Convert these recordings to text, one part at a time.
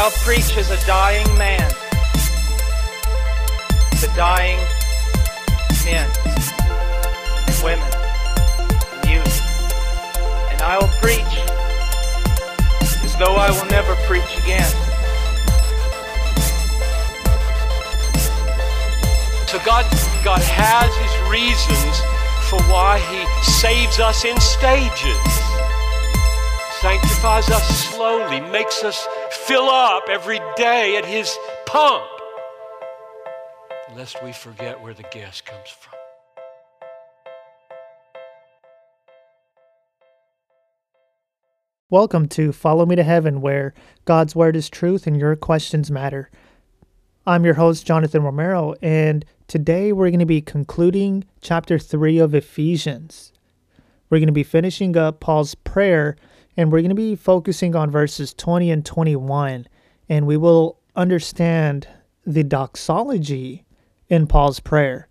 I'll preach as a dying man to dying men, women, and youth. And I will preach as though I will never preach again. So God, God has His reasons for why He saves us in stages, sanctifies us slowly, makes us fill up every day at His pump, lest we forget where the gas comes from. Welcome to Follow Me to Heaven, where God's Word is truth and your questions matter. I'm your host, Jonathan Romero, and today we're going to be concluding chapter 3 of Ephesians. We're going to be finishing up Paul's prayer, and we're going to be focusing on verses 20 and 21, and we will understand the doxology in Paul's prayer.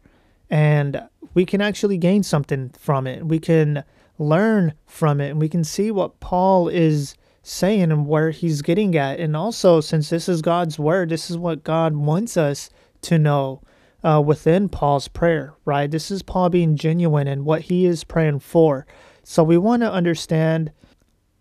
And we can actually gain something from it. We can learn from it and we can see what Paul is saying and where he's getting at. And also, since this is God's word, this is what God wants us to know uh, within Paul's prayer, right? This is Paul being genuine and what he is praying for. So we want to understand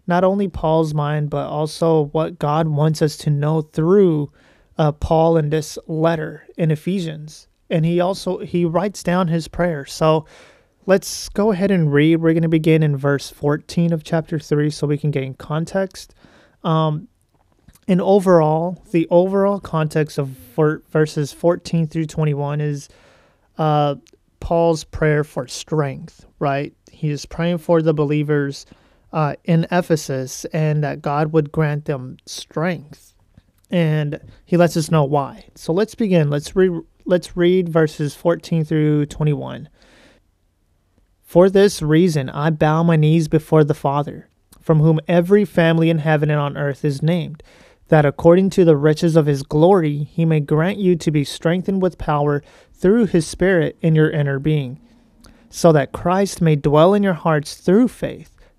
not only Paul's mind, but also what God wants us to know through uh, Paul in this letter in Ephesians. And he also he writes down his prayer. So let's go ahead and read. We're going to begin in verse 14 of chapter 3 so we can gain context. Um, and overall, the overall context of verses 14 through 21 is uh, Paul's prayer for strength, right? He is praying for the believers uh, in Ephesus and that God would grant them strength. And he lets us know why. So let's begin. Let's read let's read verses 14 through 21. For this reason I bow my knees before the Father, from whom every family in heaven and on earth is named, that according to the riches of his glory he may grant you to be strengthened with power through his Spirit in your inner being, so that Christ may dwell in your hearts through faith,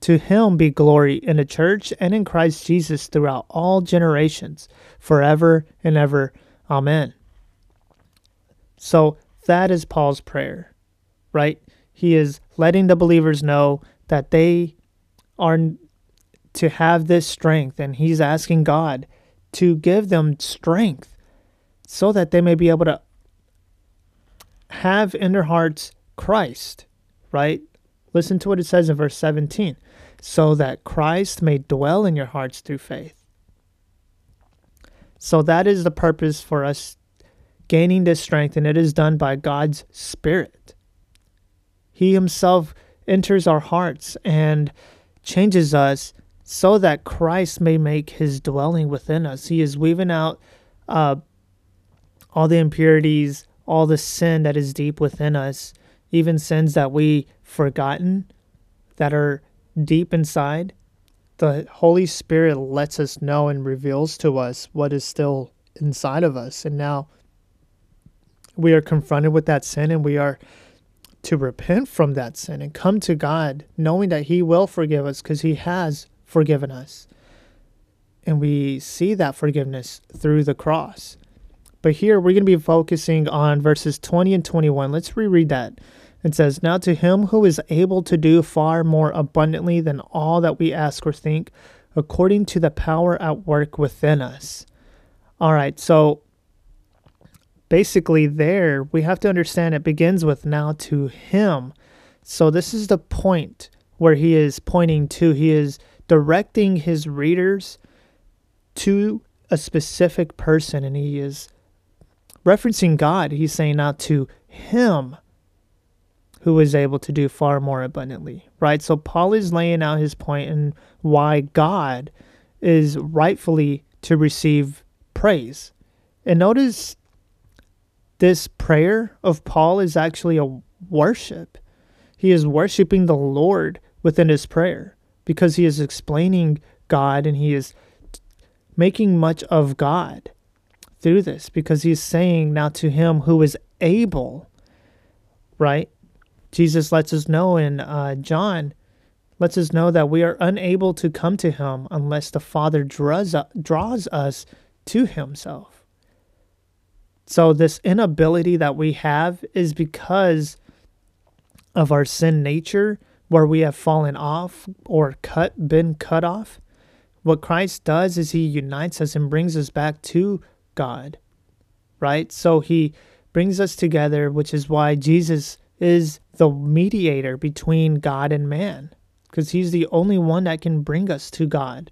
to him be glory in the church and in Christ Jesus throughout all generations, forever and ever. Amen. So that is Paul's prayer, right? He is letting the believers know that they are to have this strength, and he's asking God to give them strength so that they may be able to have in their hearts Christ, right? Listen to what it says in verse 17 so that Christ may dwell in your hearts through faith. So that is the purpose for us gaining this strength, and it is done by God's Spirit. He Himself enters our hearts and changes us so that Christ may make His dwelling within us. He is weaving out uh, all the impurities, all the sin that is deep within us, even sins that we forgotten that are deep inside. The Holy Spirit lets us know and reveals to us what is still inside of us. And now we are confronted with that sin and we are to repent from that sin and come to God, knowing that He will forgive us because He has forgiven us. And we see that forgiveness through the cross. But here we're going to be focusing on verses 20 and 21. Let's reread that. It says, Now to him who is able to do far more abundantly than all that we ask or think, according to the power at work within us. All right, so basically there we have to understand it begins with now to him. So this is the point where he is pointing to. He is directing his readers to a specific person and he is referencing god. He's saying now to him who is able to do far more abundantly right so paul is laying out his point and why god is rightfully to receive praise and notice this prayer of Paul is actually a worship. He is worshiping the Lord within his prayer because he is explaining God and he is making much of God through this because he's saying now to him who is able, right? Jesus lets us know in uh, John, lets us know that we are unable to come to him unless the Father draws, draws us to himself. So, this inability that we have is because of our sin nature, where we have fallen off or cut, been cut off. What Christ does is he unites us and brings us back to God, right? So, he brings us together, which is why Jesus is the mediator between God and man, because he's the only one that can bring us to God.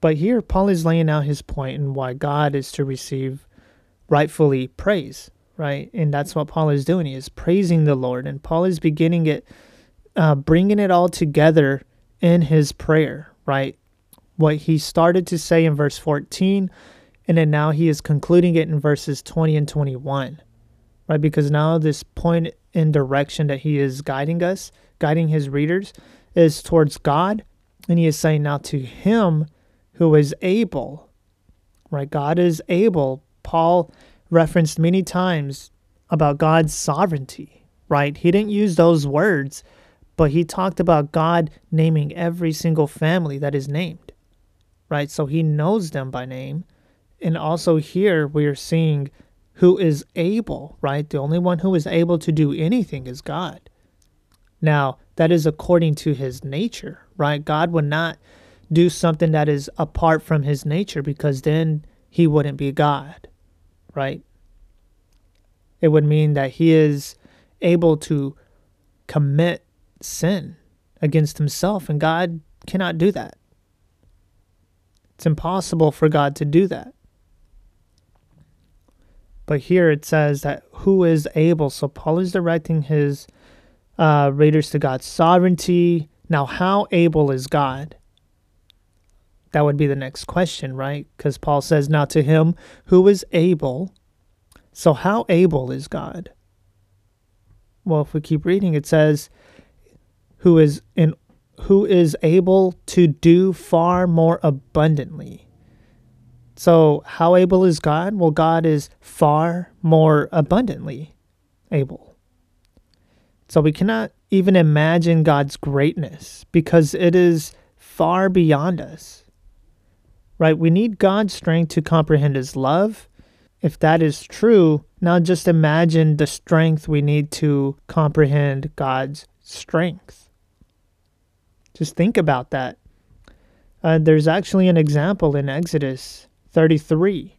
But here, Paul is laying out his point and why God is to receive rightfully praise, right? And that's what Paul is doing. He is praising the Lord, and Paul is beginning it, uh, bringing it all together in his prayer, right? What he started to say in verse 14, and then now he is concluding it in verses 20 and 21, right? Because now this point in direction that he is guiding us, guiding his readers, is towards God, and he is saying now to him who is able, right? God is able. Paul referenced many times about God's sovereignty, right? He didn't use those words, but he talked about God naming every single family that is named, right? So he knows them by name. And also here we are seeing who is able, right? The only one who is able to do anything is God. Now, that is according to his nature, right? God would not do something that is apart from his nature because then he wouldn't be God, right? It would mean that he is able to commit sin against himself, and God cannot do that. It's impossible for God to do that. But here it says that who is able. So Paul is directing his uh, readers to God's sovereignty. Now, how able is God? That would be the next question, right? Because Paul says, Now to him who is able. So, how able is God? Well, if we keep reading, it says, Who is in who is able to do far more abundantly. So, how able is God? Well, God is far more abundantly able. So, we cannot even imagine God's greatness because it is far beyond us right? We need God's strength to comprehend His love. If that is true, now just imagine the strength we need to comprehend God's strength. Just think about that. Uh, there's actually an example in Exodus 33.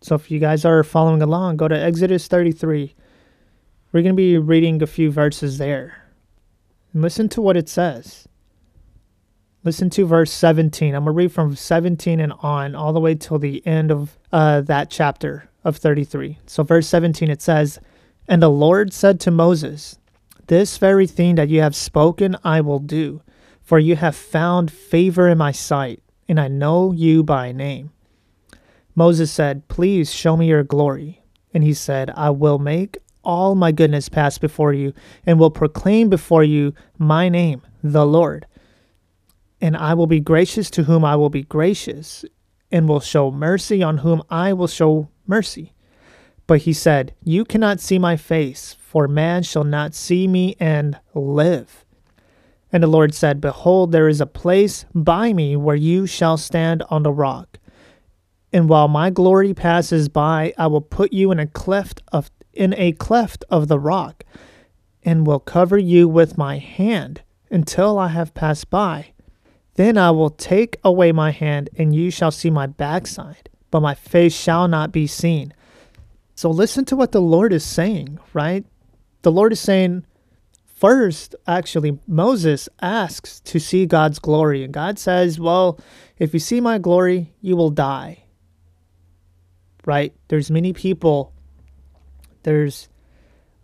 So if you guys are following along, go to Exodus 33. We're going to be reading a few verses there. And listen to what it says. Listen to verse 17. I'm going to read from 17 and on all the way till the end of uh, that chapter of 33. So, verse 17, it says, And the Lord said to Moses, This very thing that you have spoken I will do, for you have found favor in my sight, and I know you by name. Moses said, Please show me your glory. And he said, I will make all my goodness pass before you, and will proclaim before you my name, the Lord and I will be gracious to whom I will be gracious, and will show mercy on whom I will show mercy. But he said, You cannot see my face, for man shall not see me and live. And the Lord said, Behold, there is a place by me where you shall stand on the rock. And while my glory passes by, I will put you in a cleft of in a cleft of the rock, and will cover you with my hand until I have passed by. Then I will take away my hand, and you shall see my backside, but my face shall not be seen. So listen to what the Lord is saying, right? The Lord is saying, first, actually, Moses asks to see God's glory. And God says, Well, if you see my glory, you will die. Right? There's many people, there's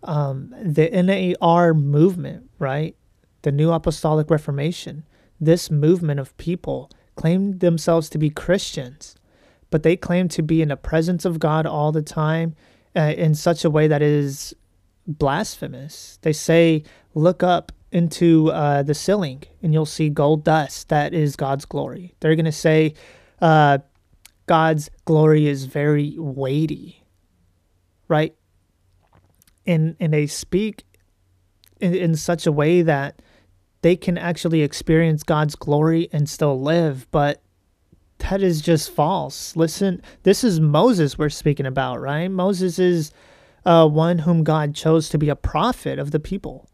um, the NAR movement, right? The New Apostolic Reformation this movement of people claimed themselves to be Christians, but they claim to be in the presence of God all the time uh, in such a way that is blasphemous. They say, look up into uh, the ceiling and you'll see gold dust. That is God's glory. They're going to say, uh, God's glory is very weighty, right? And, and they speak in, in such a way that they can actually experience God's glory and still live, but that is just false. Listen, this is Moses we're speaking about, right? Moses is uh, one whom God chose to be a prophet of the people,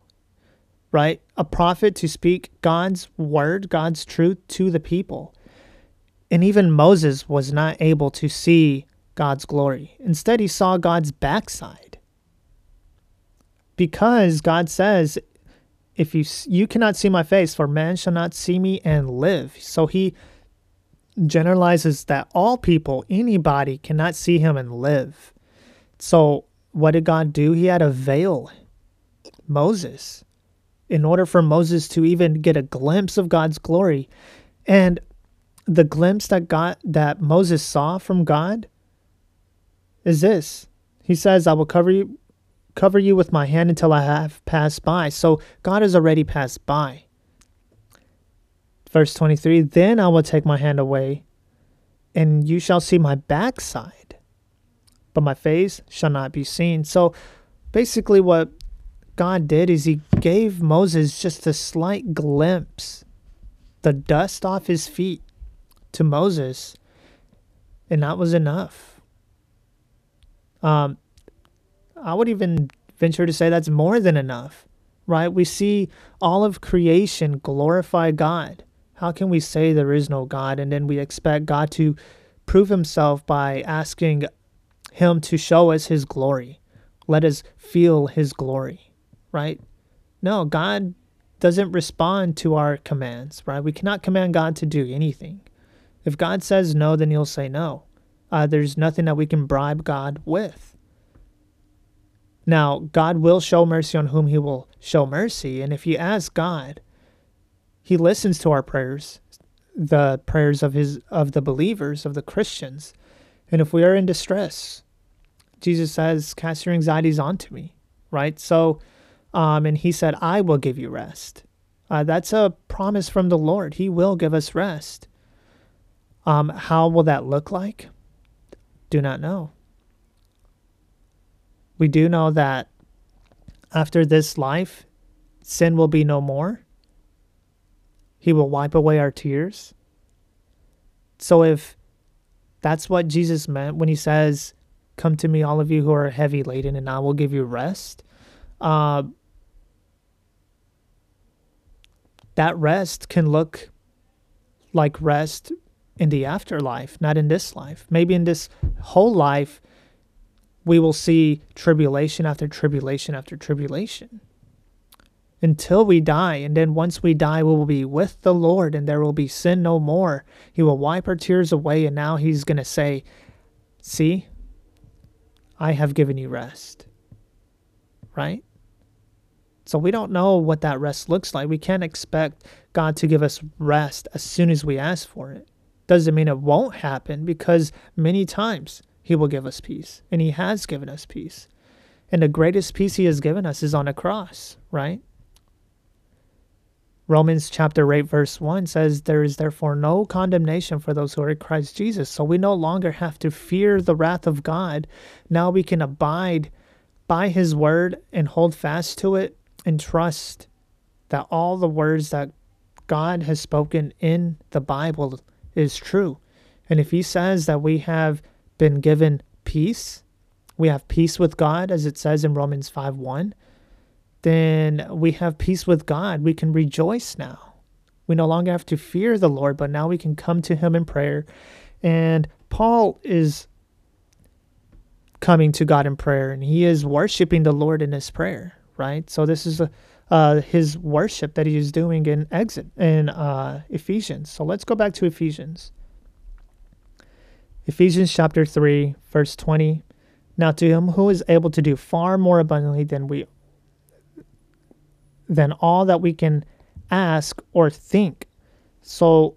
right? A prophet to speak God's word, God's truth to the people. And even Moses was not able to see God's glory. Instead, he saw God's backside. Because God says, if you you cannot see my face, for man shall not see me and live. So he generalizes that all people, anybody, cannot see him and live. So what did God do? He had a veil Moses in order for Moses to even get a glimpse of God's glory. And the glimpse that God that Moses saw from God is this. He says, I will cover you cover you with my hand until I have passed by. So God has already passed by. Verse 23 Then I will take my hand away, and you shall see my backside, but my face shall not be seen. So basically, what God did is he gave Moses just a slight glimpse, the dust off his feet to Moses, and that was enough. Um, I would even venture to say that's more than enough, right? We see all of creation glorify God. How can we say there is no God and then we expect God to prove himself by asking him to show us his glory? Let us feel his glory, right? No, God doesn't respond to our commands, right? We cannot command God to do anything. If God says no, then he'll say no. Uh, there's nothing that we can bribe God with. Now, God will show mercy on whom he will show mercy. And if you ask God, he listens to our prayers, the prayers of his of the believers, of the Christians. And if we are in distress, Jesus says, Cast your anxieties onto me. Right? So um, and he said, I will give you rest. Uh, that's a promise from the Lord. He will give us rest. Um, how will that look like? Do not know we do know that after this life, sin will be no more. He will wipe away our tears. So, if that's what Jesus meant when he says, Come to me, all of you who are heavy laden, and I will give you rest, uh, that rest can look like rest in the afterlife, not in this life. Maybe in this whole life, we will see tribulation after tribulation after tribulation until we die. And then once we die, we will be with the Lord and there will be sin no more. He will wipe our tears away. And now He's going to say, See, I have given you rest. Right? So we don't know what that rest looks like. We can't expect God to give us rest as soon as we ask for it. Doesn't mean it won't happen because many times he will give us peace. And He has given us peace. And the greatest peace He has given us is on a cross, right? Romans chapter 8, verse 1 says, There is therefore no condemnation for those who are in Christ Jesus. So we no longer have to fear the wrath of God. Now we can abide by His word and hold fast to it and trust that all the words that God has spoken in the Bible is true. And if He says that we have been given peace, we have peace with God, as it says in Romans 5 1, then we have peace with God. We can rejoice now. We no longer have to fear the Lord, but now we can come to Him in prayer. And Paul is coming to God in prayer, and he is worshiping the Lord in his prayer, right? So this is a, uh, his worship that he is doing in exit in uh, Ephesians. So let's go back to Ephesians. Ephesians chapter 3, verse 20. Now to him who is able to do far more abundantly than we than all that we can ask or think. So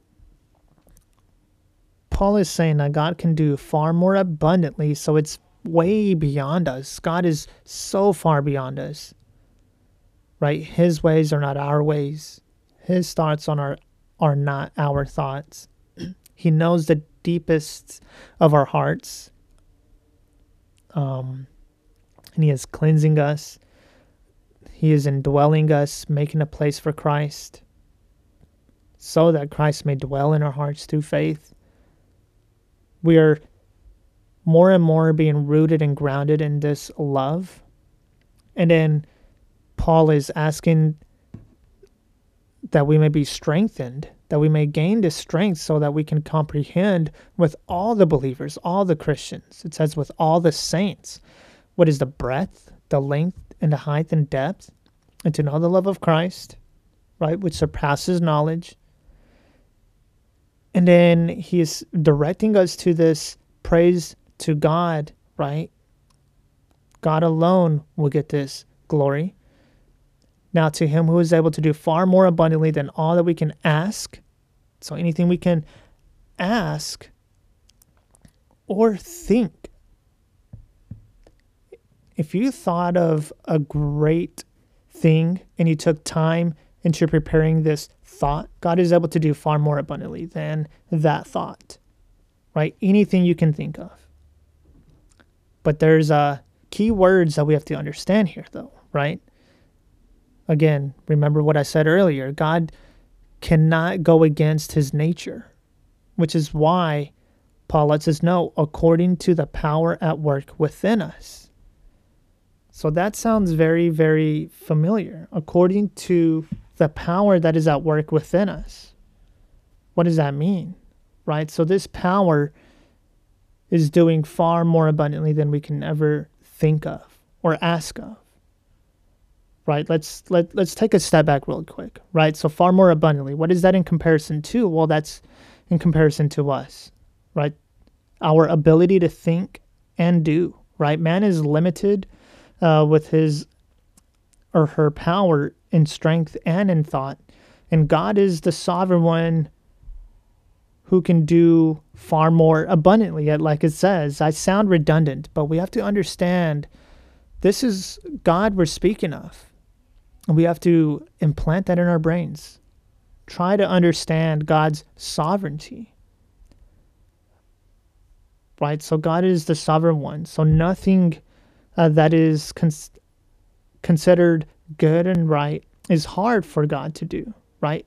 Paul is saying that God can do far more abundantly, so it's way beyond us. God is so far beyond us. Right? His ways are not our ways. His thoughts on our are not our thoughts. he knows the deepest of our hearts. Um and he is cleansing us. He is indwelling us, making a place for Christ so that Christ may dwell in our hearts through faith. We are more and more being rooted and grounded in this love. And then Paul is asking that we may be strengthened, that we may gain this strength so that we can comprehend with all the believers, all the Christians. It says, with all the saints, what is the breadth, the length, and the height and depth, and to know the love of Christ, right, which surpasses knowledge. And then he is directing us to this praise to God, right? God alone will get this glory. Now, to him who is able to do far more abundantly than all that we can ask, so anything we can ask or think. If you thought of a great thing and you took time into preparing this thought, God is able to do far more abundantly than that thought, right? Anything you can think of. But there's uh, key words that we have to understand here, though, right? Again, remember what I said earlier God cannot go against his nature, which is why Paul lets us know according to the power at work within us. So that sounds very, very familiar. According to the power that is at work within us. What does that mean? Right? So this power is doing far more abundantly than we can ever think of or ask of. Right? Let's let let's take a step back real quick. Right? So far more abundantly. What is that in comparison to? Well, that's in comparison to us. Right? Our ability to think and do. Right? Man is limited uh, with his or her power in strength and in thought. And God is the sovereign one who can do far more abundantly. Yet, Like it says, I sound redundant, but we have to understand this is God we're speaking of. And we have to implant that in our brains. Try to understand God's sovereignty. Right? So God is the sovereign one. So nothing uh, that is cons- considered good and right is hard for God to do, right?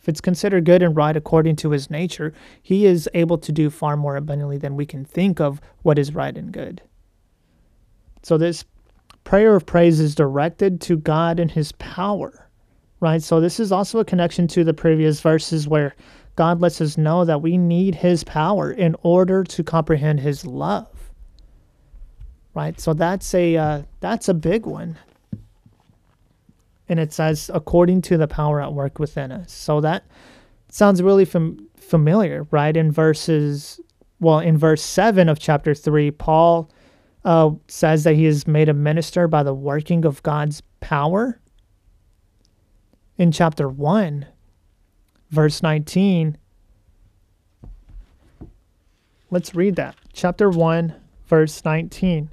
If it's considered good and right according to his nature, he is able to do far more abundantly than we can think of what is right and good. So this prayer of praise is directed to God and his power, right? So this is also a connection to the previous verses where God lets us know that we need his power in order to comprehend his love. Right? So that's a uh, that's a big one and it says according to the power at work within us. So that sounds really fam- familiar, right? In verses, well, in verse 7 of chapter 3, Paul uh, says that he is made a minister by the working of God's power. In chapter 1, verse 19, let's read that. Chapter 1, verse 19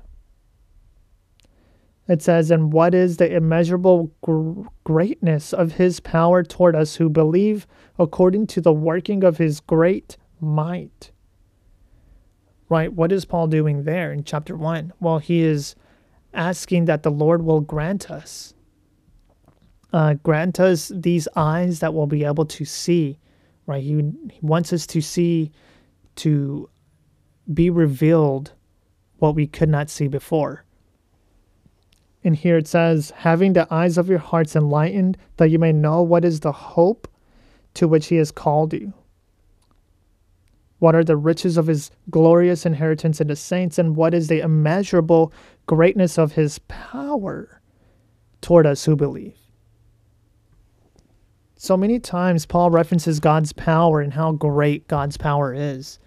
it says, And what is the immeasurable gr- greatness of his power toward us who believe according to the working of his great might? Right? What is Paul doing there in chapter 1? Well, he is asking that the Lord will grant us. Uh, grant us these eyes that will be able to see, right? He, he wants us to see, to be revealed what we could not see before and here it says, having the eyes of your hearts enlightened, that you may know what is the hope to which he has called you. What are the riches of his glorious inheritance in the saints, and what is the immeasurable greatness of his power toward us who believe? So many times, Paul references God's power and how great God's power is.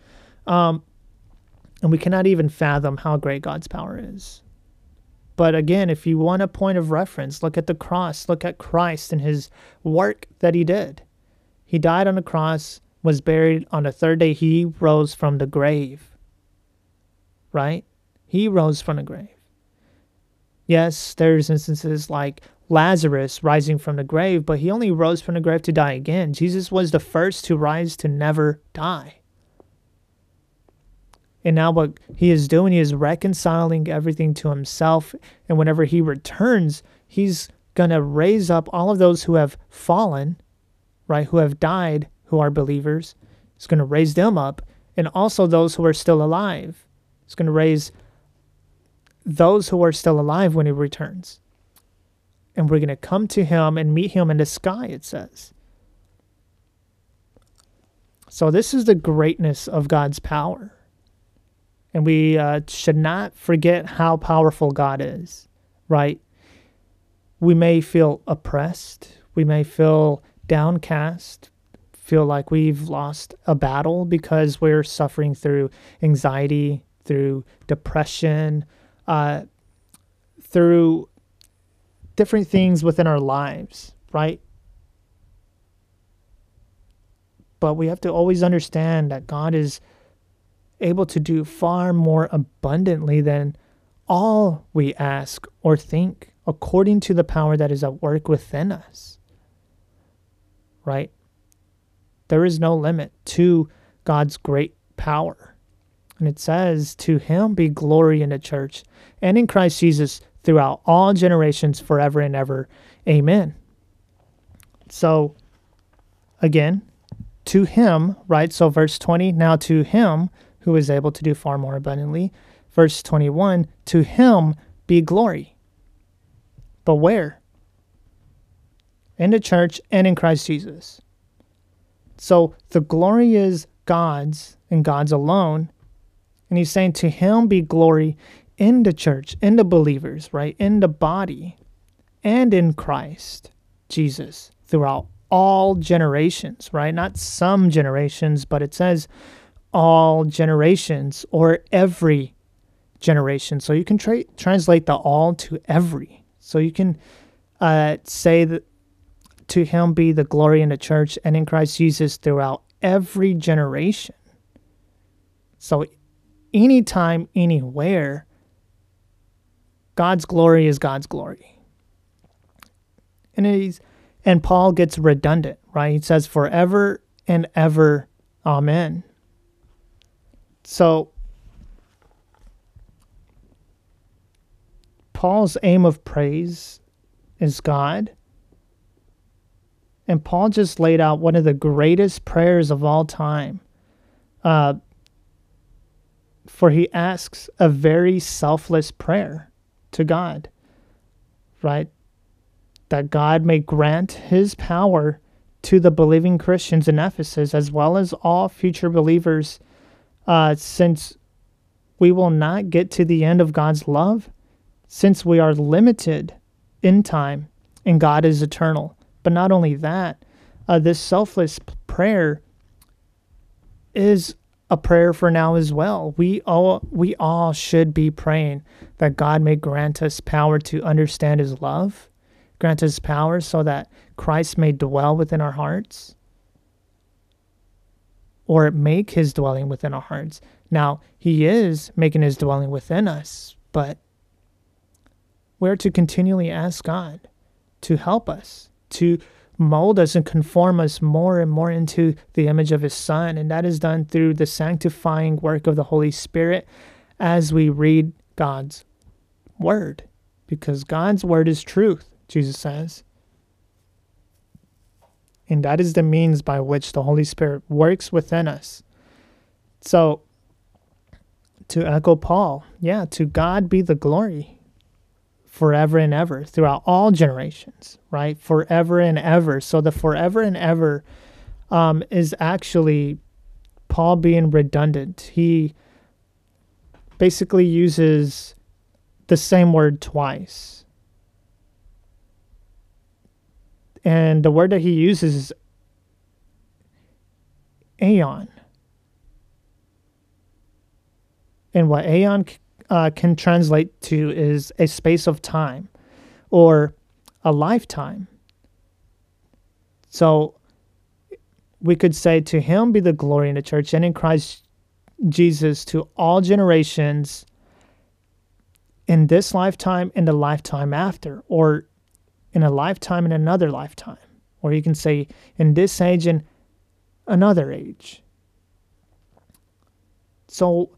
Um, and we cannot even fathom how great God's power is. But again, if you want a point of reference, look at the cross, look at Christ and his work that he did. He died on the cross, was buried on the third day, he rose from the grave. Right? He rose from the grave. Yes, there's instances like Lazarus rising from the grave, but he only rose from the grave to die again. Jesus was the first to rise to never die. And now, what he is doing, he is reconciling everything to himself. And whenever he returns, he's going to raise up all of those who have fallen, right, who have died, who are believers. He's going to raise them up, and also those who are still alive. He's going to raise those who are still alive when he returns. And we're going to come to him and meet him in the sky, it says. So, this is the greatness of God's power. And we uh, should not forget how powerful God is, right? We may feel oppressed, we may feel downcast, feel like we've lost a battle because we're suffering through anxiety, through depression, uh, through different things within our lives, right? But we have to always understand that God is able to do far more abundantly than all we ask or think, according to the power that is at work within us. Right? There is no limit to God's great power. And it says, To him be glory in the church and in Christ Jesus throughout all generations, forever and ever. Amen. So, again, to him, right? So, verse 20, now to him who is able to do far more abundantly. Verse 21 To him be glory. But where? In the church and in Christ Jesus. So the glory is God's and God's alone. And he's saying, To him be glory in the church, in the believers, right? In the body and in Christ Jesus throughout all generations, right? Not some generations, but it says all generations or every generation. So you can tra- translate the all to every. So you can uh, say that to him be the glory in the church and in Christ Jesus throughout every generation. So anytime, anywhere, God's glory is God's glory. And he's and Paul gets redundant, right? He says forever and ever. Amen. So, Paul's aim of praise is God. And Paul just laid out one of the greatest prayers of all time. Uh, for he asks a very selfless prayer to God, right? That God may grant his power to the believing Christians in Ephesus, as well as all future believers uh, since we will not get to the end of God's love, since we are limited in time and God is eternal. But not only that, uh, this selfless prayer is a prayer for now as well. We all we all should be praying that God may grant us power to understand his love, grant us power so that Christ may dwell within our hearts, or make his dwelling within our hearts. Now, he is making his dwelling within us, but we're to continually ask God to help us, to mold us and conform us more and more into the image of his Son. And that is done through the sanctifying work of the Holy Spirit as we read God's word. Because God's word is truth, Jesus says. And that is the means by which the Holy Spirit works within us. So, to echo Paul, yeah, to God be the glory forever and ever throughout all generations, right? Forever and ever. So, the forever and ever um, is actually Paul being redundant. He basically uses the same word twice And the word that he uses is aeon. And what aeon uh, can translate to is a space of time or a lifetime. So we could say, To him be the glory in the church and in Christ Jesus to all generations in this lifetime and the lifetime after, or in a lifetime and another lifetime. Or you can say in this age and another age. So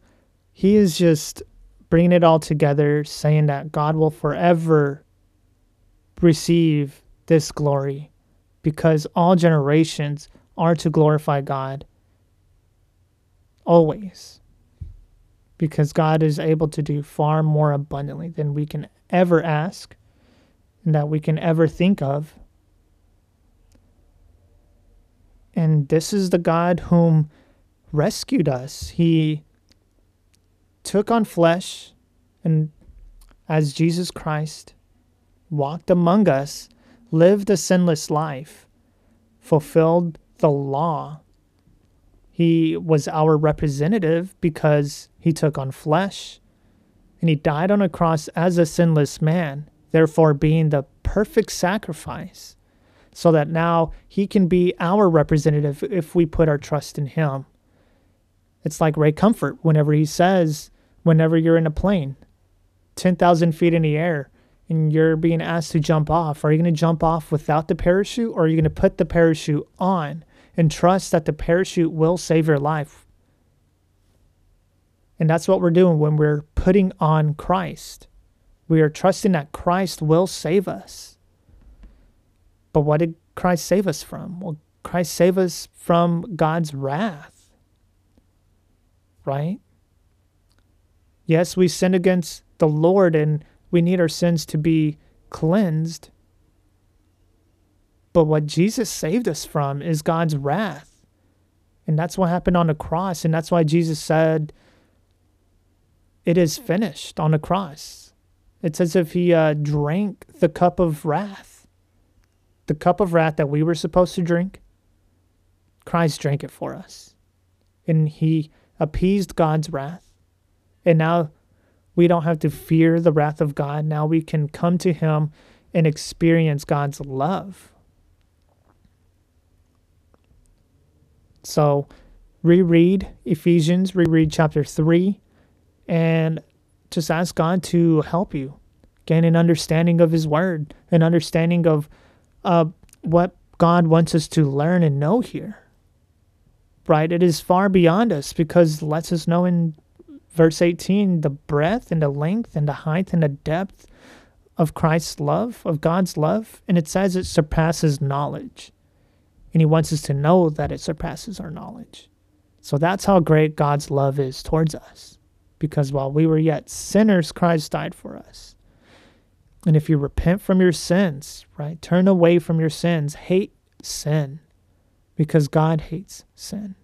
he is just bringing it all together, saying that God will forever receive this glory because all generations are to glorify God always. Because God is able to do far more abundantly than we can ever ask and that we can ever think of. And this is the God whom rescued us. He took on flesh and as Jesus Christ walked among us, lived a sinless life, fulfilled the law. He was our representative because he took on flesh and he died on a cross as a sinless man, therefore being the perfect sacrifice, so that now he can be our representative if we put our trust in him. It's like Ray Comfort whenever he says, whenever you're in a plane, 10,000 feet in the air, and you're being asked to jump off, are you going to jump off without the parachute or are you going to put the parachute on and trust that the parachute will save your life? And that's what we're doing when we're putting on Christ. We are trusting that Christ will save us. But what did Christ save us from? Well, Christ saved us from God's wrath. Right? Yes, we sin against the Lord and we need our sins to be cleansed. But what Jesus saved us from is God's wrath. And that's what happened on the cross. And that's why Jesus said, It is finished on the cross. It's as if he uh, drank the cup of wrath. The cup of wrath that we were supposed to drink, Christ drank it for us. And he appeased God's wrath. And now we don't have to fear the wrath of God. Now we can come to Him and experience God's love. So, reread Ephesians, reread chapter 3, and just ask God to help you gain an understanding of His Word, an understanding of uh, what God wants us to learn and know here. Right? It is far beyond us because it lets us know in verse 18 the breadth and the length and the height and the depth of Christ's love, of God's love. And it says it surpasses knowledge. And He wants us to know that it surpasses our knowledge. So that's how great God's love is towards us. Because while we were yet sinners, Christ died for us. And if you repent from your sins, right, turn away from your sins, hate sin, because God hates sin,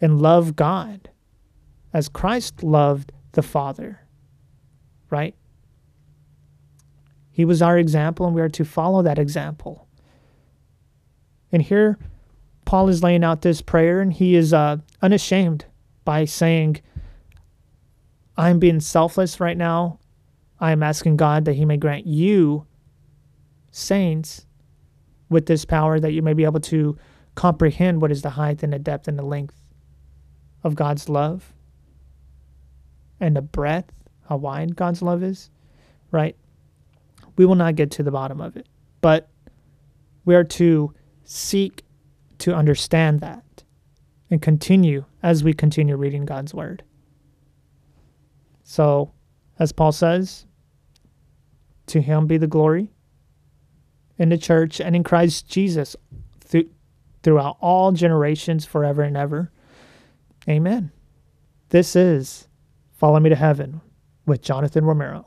and love God as Christ loved the Father, right? He was our example, and we are to follow that example. And here, Paul is laying out this prayer, and he is uh, unashamed by saying, I'm being selfless right now. I am asking God that He may grant you, saints, with this power, that you may be able to comprehend what is the height and the depth and the length of God's love and the breadth, how wide God's love is, right? We will not get to the bottom of it, but we are to seek to understand that and continue as we continue reading God's word. So, as Paul says, to him be the glory in the church and in Christ Jesus th- throughout all generations, forever and ever. Amen. This is Follow Me to Heaven with Jonathan Romero.